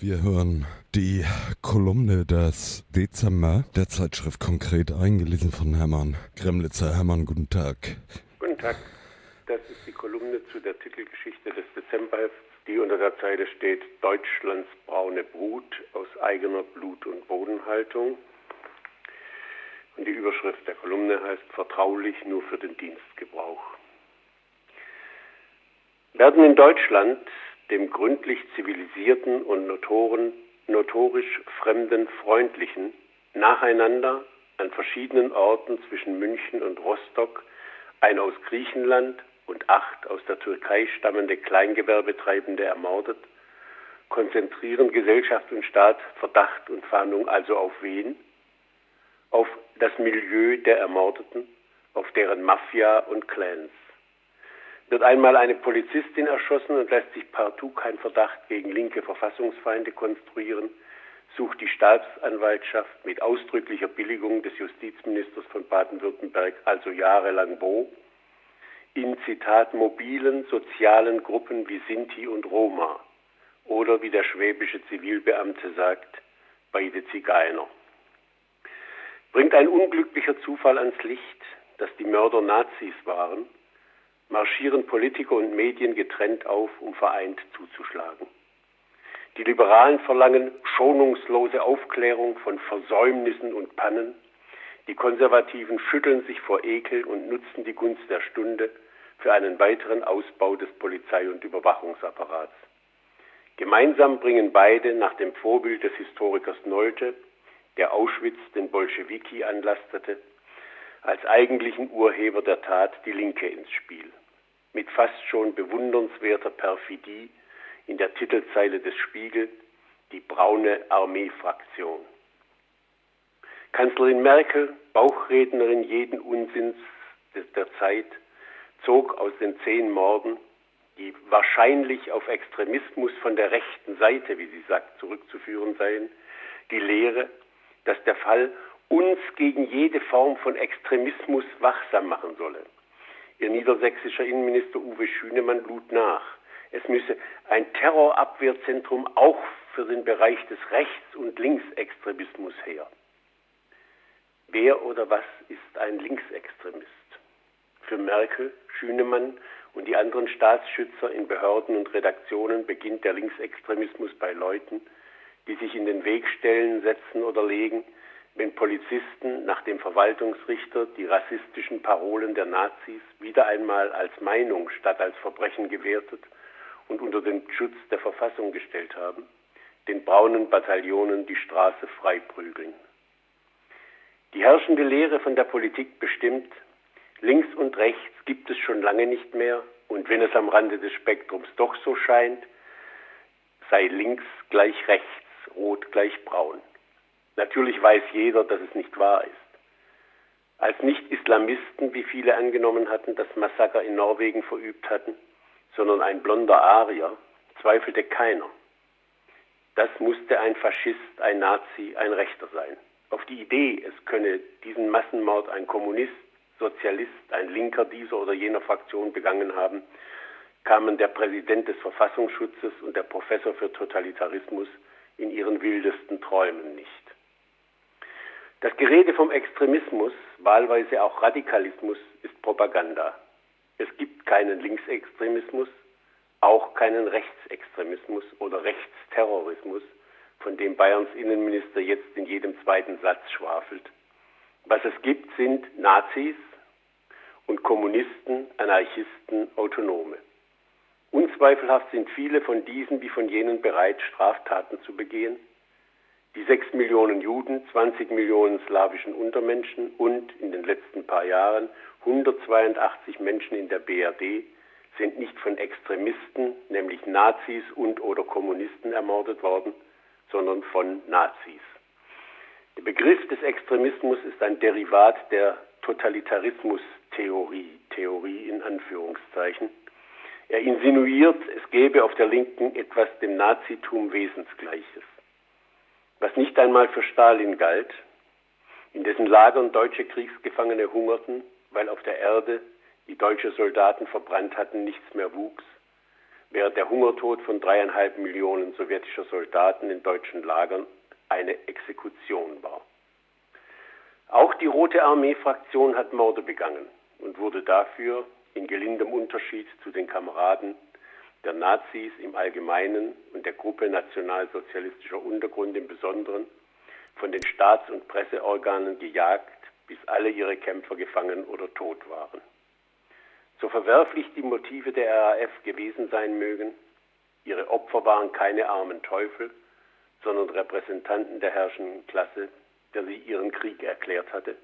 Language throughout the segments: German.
Wir hören die Kolumne des Dezember der Zeitschrift konkret eingelesen von Hermann Gremlitzer. Hermann, guten Tag. Guten Tag. Das ist die Kolumne zu der Titelgeschichte des Dezemberhefts, die unter der Zeile steht Deutschlands braune Brut aus eigener Blut- und Bodenhaltung. Und die Überschrift der Kolumne heißt Vertraulich nur für den Dienstgebrauch. Werden in Deutschland dem gründlich zivilisierten und notoren, notorisch fremden Freundlichen nacheinander an verschiedenen Orten zwischen München und Rostock ein aus Griechenland und acht aus der Türkei stammende Kleingewerbetreibende ermordet, konzentrieren Gesellschaft und Staat Verdacht und Fahndung also auf wen? Auf das Milieu der Ermordeten, auf deren Mafia und Clans. Wird einmal eine Polizistin erschossen und lässt sich partout kein Verdacht gegen linke Verfassungsfeinde konstruieren, sucht die Staatsanwaltschaft mit ausdrücklicher Billigung des Justizministers von Baden-Württemberg also jahrelang wo? In Zitat mobilen sozialen Gruppen wie Sinti und Roma oder wie der schwäbische Zivilbeamte sagt, beide Zigeuner. Bringt ein unglücklicher Zufall ans Licht, dass die Mörder Nazis waren, marschieren Politiker und Medien getrennt auf, um vereint zuzuschlagen. Die Liberalen verlangen schonungslose Aufklärung von Versäumnissen und Pannen. Die Konservativen schütteln sich vor Ekel und nutzen die Gunst der Stunde für einen weiteren Ausbau des Polizei- und Überwachungsapparats. Gemeinsam bringen beide nach dem Vorbild des Historikers Nolte, der Auschwitz den Bolschewiki anlastete, als eigentlichen Urheber der Tat die Linke ins Spiel. Mit fast schon bewundernswerter Perfidie in der Titelzeile des Spiegel die braune Armeefraktion. Kanzlerin Merkel, Bauchrednerin jeden Unsinns der Zeit, zog aus den zehn Morden, die wahrscheinlich auf Extremismus von der rechten Seite, wie sie sagt, zurückzuführen seien, die Lehre, dass der Fall uns gegen jede Form von Extremismus wachsam machen solle. Niedersächsischer Innenminister Uwe Schünemann lud nach. Es müsse ein Terrorabwehrzentrum auch für den Bereich des Rechts- und Linksextremismus her. Wer oder was ist ein Linksextremist? Für Merkel, Schünemann und die anderen Staatsschützer in Behörden und Redaktionen beginnt der Linksextremismus bei Leuten, die sich in den Weg stellen, setzen oder legen, wenn Polizisten nach dem Verwaltungsrichter die rassistischen Parolen der Nazis wieder einmal als Meinung statt als Verbrechen gewertet und unter den Schutz der Verfassung gestellt haben, den braunen Bataillonen die Straße frei prügeln. Die herrschende Lehre von der Politik bestimmt, links und rechts gibt es schon lange nicht mehr und wenn es am Rande des Spektrums doch so scheint, sei links gleich rechts, rot gleich braun. Natürlich weiß jeder, dass es nicht wahr ist. Als Nicht-Islamisten, wie viele angenommen hatten, das Massaker in Norwegen verübt hatten, sondern ein blonder Arier, zweifelte keiner. Das musste ein Faschist, ein Nazi, ein Rechter sein. Auf die Idee, es könne diesen Massenmord ein Kommunist, Sozialist, ein Linker dieser oder jener Fraktion begangen haben, kamen der Präsident des Verfassungsschutzes und der Professor für Totalitarismus in ihren wildesten Träumen nicht. Das Gerede vom Extremismus, wahlweise auch Radikalismus, ist Propaganda. Es gibt keinen Linksextremismus, auch keinen Rechtsextremismus oder Rechtsterrorismus, von dem Bayerns Innenminister jetzt in jedem zweiten Satz schwafelt. Was es gibt, sind Nazis und Kommunisten, Anarchisten, Autonome. Unzweifelhaft sind viele von diesen wie von jenen bereit, Straftaten zu begehen, die sechs Millionen Juden, 20 Millionen slawischen Untermenschen und in den letzten paar Jahren 182 Menschen in der BRD sind nicht von Extremisten, nämlich Nazis und oder Kommunisten ermordet worden, sondern von Nazis. Der Begriff des Extremismus ist ein Derivat der Totalitarismustheorie, Theorie in Anführungszeichen. Er insinuiert, es gäbe auf der Linken etwas dem Nazitum Wesensgleiches was nicht einmal für Stalin galt, in dessen Lagern deutsche Kriegsgefangene hungerten, weil auf der Erde, die deutsche Soldaten verbrannt hatten, nichts mehr wuchs, während der Hungertod von dreieinhalb Millionen sowjetischer Soldaten in deutschen Lagern eine Exekution war. Auch die Rote Armee-Fraktion hat Morde begangen und wurde dafür in gelindem Unterschied zu den Kameraden der Nazis im Allgemeinen und der Gruppe nationalsozialistischer Untergrund im Besonderen von den Staats- und Presseorganen gejagt, bis alle ihre Kämpfer gefangen oder tot waren. So verwerflich die Motive der RAF gewesen sein mögen, ihre Opfer waren keine armen Teufel, sondern Repräsentanten der herrschenden Klasse, der sie ihren Krieg erklärt hatte,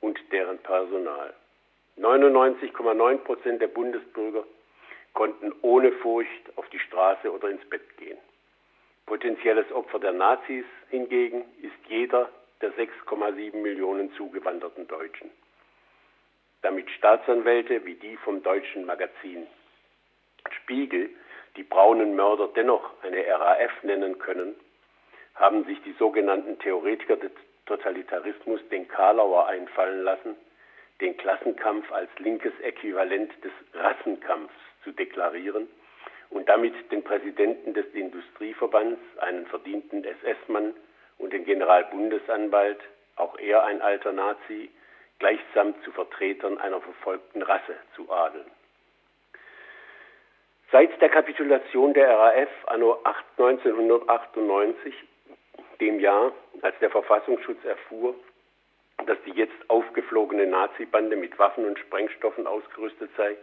und deren Personal. 99,9 Prozent der Bundesbürger konnten ohne Furcht auf die Straße oder ins Bett gehen. Potenzielles Opfer der Nazis hingegen ist jeder der 6,7 Millionen zugewanderten Deutschen. Damit Staatsanwälte wie die vom deutschen Magazin Spiegel die braunen Mörder dennoch eine RAF nennen können, haben sich die sogenannten Theoretiker des Totalitarismus den Karlauer einfallen lassen, den Klassenkampf als linkes Äquivalent des Rassenkampfs zu deklarieren und damit den Präsidenten des Industrieverbands, einen verdienten SS-Mann und den Generalbundesanwalt, auch er ein alter Nazi, gleichsam zu Vertretern einer verfolgten Rasse zu adeln. Seit der Kapitulation der RAF anno 1998, dem Jahr, als der Verfassungsschutz erfuhr, dass die jetzt aufgeflogene Nazi-Bande mit Waffen und Sprengstoffen ausgerüstet sei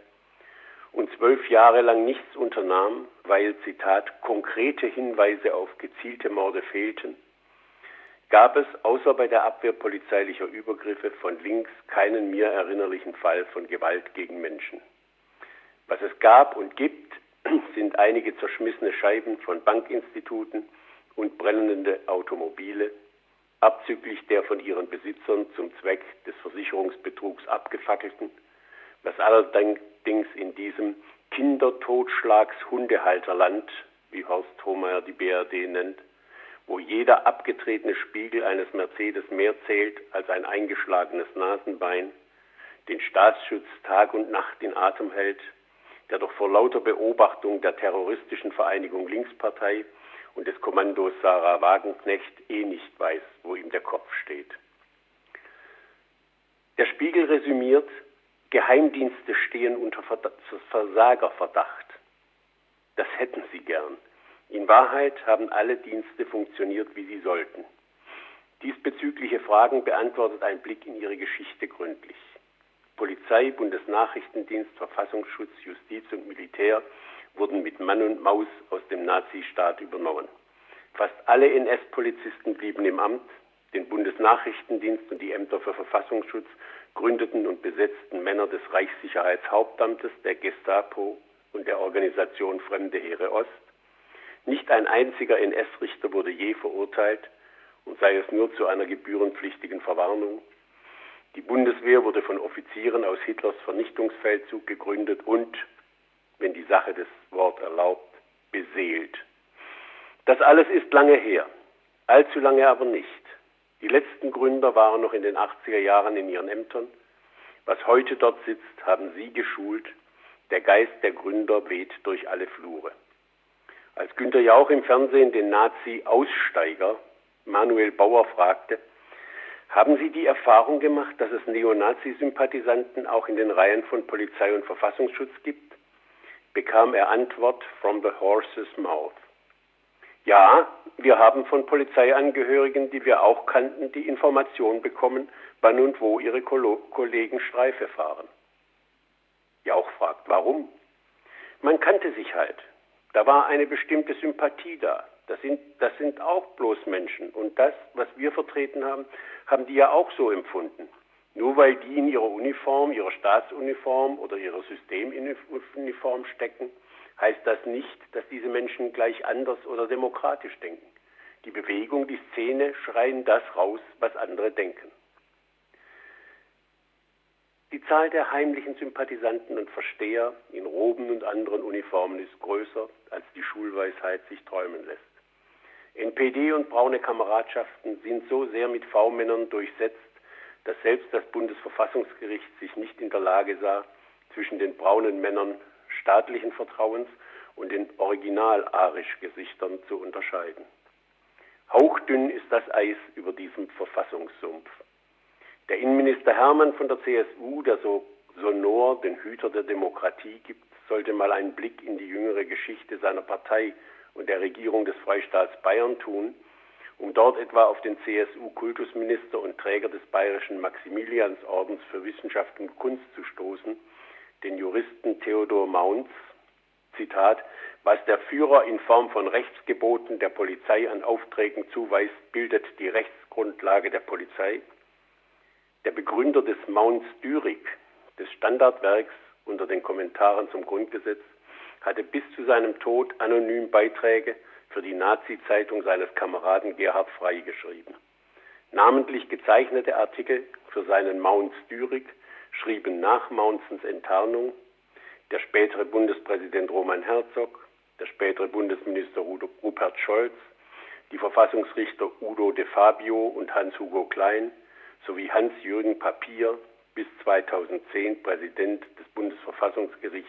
und zwölf Jahre lang nichts unternahm, weil, Zitat, konkrete Hinweise auf gezielte Morde fehlten, gab es außer bei der Abwehr polizeilicher Übergriffe von links keinen mir erinnerlichen Fall von Gewalt gegen Menschen. Was es gab und gibt, sind einige zerschmissene Scheiben von Bankinstituten und brennende Automobile, abzüglich der von ihren Besitzern zum Zweck des Versicherungsbetrugs abgefackelten, was allerdings in diesem Kindertotschlags-Hundehalterland, wie Horst Hohmeier die BRD nennt, wo jeder abgetretene Spiegel eines Mercedes mehr zählt als ein eingeschlagenes Nasenbein, den Staatsschutz Tag und Nacht in Atem hält, der doch vor lauter Beobachtung der terroristischen Vereinigung Linkspartei und des Kommandos Sarah Wagenknecht eh nicht weiß, wo ihm der Kopf steht. Der Spiegel resümiert, Geheimdienste stehen unter Versagerverdacht. Das hätten sie gern. In Wahrheit haben alle Dienste funktioniert, wie sie sollten. Diesbezügliche Fragen beantwortet ein Blick in ihre Geschichte gründlich. Polizei, Bundesnachrichtendienst, Verfassungsschutz, Justiz und Militär wurden mit Mann und Maus aus dem Nazistaat übernommen. Fast alle NS-Polizisten blieben im Amt, den Bundesnachrichtendienst und die Ämter für Verfassungsschutz gründeten und besetzten Männer des Reichssicherheitshauptamtes, der Gestapo und der Organisation Fremde Heere Ost. Nicht ein einziger NS-Richter wurde je verurteilt und sei es nur zu einer gebührenpflichtigen Verwarnung. Die Bundeswehr wurde von Offizieren aus Hitlers Vernichtungsfeldzug gegründet und, wenn die Sache das Wort erlaubt, beseelt. Das alles ist lange her, allzu lange aber nicht. Die letzten Gründer waren noch in den 80er Jahren in ihren Ämtern. Was heute dort sitzt, haben sie geschult. Der Geist der Gründer weht durch alle Flure. Als Günter Jauch im Fernsehen den Nazi-Aussteiger Manuel Bauer fragte, haben Sie die Erfahrung gemacht, dass es Neonazi-Sympathisanten auch in den Reihen von Polizei und Verfassungsschutz gibt? bekam er Antwort from the horse's mouth. Ja, wir haben von Polizeiangehörigen, die wir auch kannten, die Information bekommen, wann und wo ihre Kollegen Streife fahren. Jauch fragt, warum? Man kannte sich halt. Da war eine bestimmte Sympathie da. Das sind, das sind auch bloß Menschen. Und das, was wir vertreten haben, haben die ja auch so empfunden. Nur weil die in ihrer Uniform, ihrer Staatsuniform oder ihrer Systemuniform stecken, heißt das nicht, dass diese Menschen gleich anders oder demokratisch denken. Die Bewegung, die Szene schreien das raus, was andere denken. Die Zahl der heimlichen Sympathisanten und Versteher in Roben und anderen Uniformen ist größer, als die Schulweisheit sich träumen lässt. NPD und braune Kameradschaften sind so sehr mit V-Männern durchsetzt, dass selbst das Bundesverfassungsgericht sich nicht in der Lage sah, zwischen den braunen Männern staatlichen Vertrauens und den Original-Arisch-Gesichtern zu unterscheiden. Hauchdünn ist das Eis über diesem Verfassungssumpf. Der Innenminister Hermann von der CSU, der so sonor den Hüter der Demokratie gibt, sollte mal einen Blick in die jüngere Geschichte seiner Partei und der Regierung des Freistaats Bayern tun, um dort etwa auf den CSU-Kultusminister und Träger des bayerischen Maximiliansordens für Wissenschaft und Kunst zu stoßen, den Juristen Theodor Maunz, Zitat, was der Führer in Form von Rechtsgeboten der Polizei an Aufträgen zuweist, bildet die Rechtsgrundlage der Polizei. Der Begründer des Mounts Dürig, des Standardwerks unter den Kommentaren zum Grundgesetz, hatte bis zu seinem Tod anonym Beiträge für die Nazi-Zeitung seines Kameraden Gerhard Frey geschrieben. Namentlich gezeichnete Artikel für seinen Mounts Dürig schrieben nach Maunsens Enttarnung der spätere Bundespräsident Roman Herzog, der spätere Bundesminister Rupert Scholz, die Verfassungsrichter Udo de Fabio und Hans-Hugo Klein sowie Hans-Jürgen Papier, bis 2010 Präsident des Bundesverfassungsgerichts.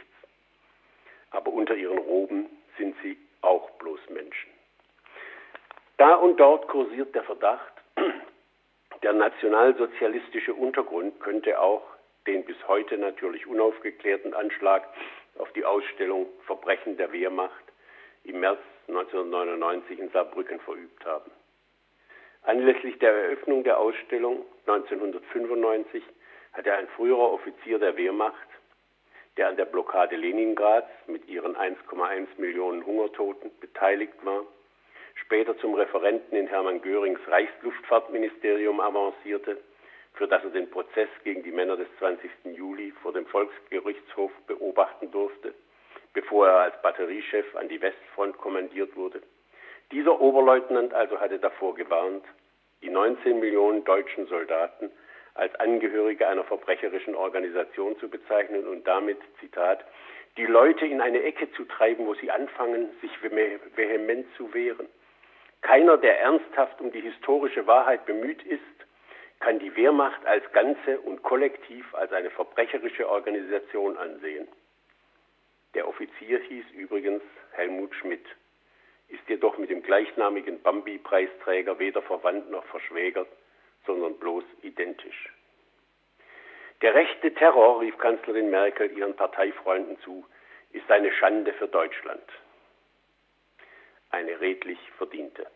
Aber unter ihren Roben sind sie auch bloß Menschen. Da und dort kursiert der Verdacht, der nationalsozialistische Untergrund könnte auch den bis heute natürlich unaufgeklärten Anschlag auf die Ausstellung Verbrechen der Wehrmacht im März 1999 in Saarbrücken verübt haben. Anlässlich der Eröffnung der Ausstellung 1995 hatte ein früherer Offizier der Wehrmacht, der an der Blockade Leningrads mit ihren 1,1 Millionen Hungertoten beteiligt war, später zum Referenten in Hermann Görings Reichsluftfahrtministerium avancierte für das er den Prozess gegen die Männer des 20. Juli vor dem Volksgerichtshof beobachten durfte, bevor er als Batteriechef an die Westfront kommandiert wurde. Dieser Oberleutnant also hatte davor gewarnt, die 19 Millionen deutschen Soldaten als Angehörige einer verbrecherischen Organisation zu bezeichnen und damit, Zitat, die Leute in eine Ecke zu treiben, wo sie anfangen, sich vehement zu wehren. Keiner, der ernsthaft um die historische Wahrheit bemüht ist, kann die Wehrmacht als Ganze und kollektiv als eine verbrecherische Organisation ansehen. Der Offizier hieß übrigens Helmut Schmidt, ist jedoch mit dem gleichnamigen Bambi-Preisträger weder verwandt noch verschwägert, sondern bloß identisch. Der rechte Terror, rief Kanzlerin Merkel ihren Parteifreunden zu, ist eine Schande für Deutschland. Eine redlich verdiente.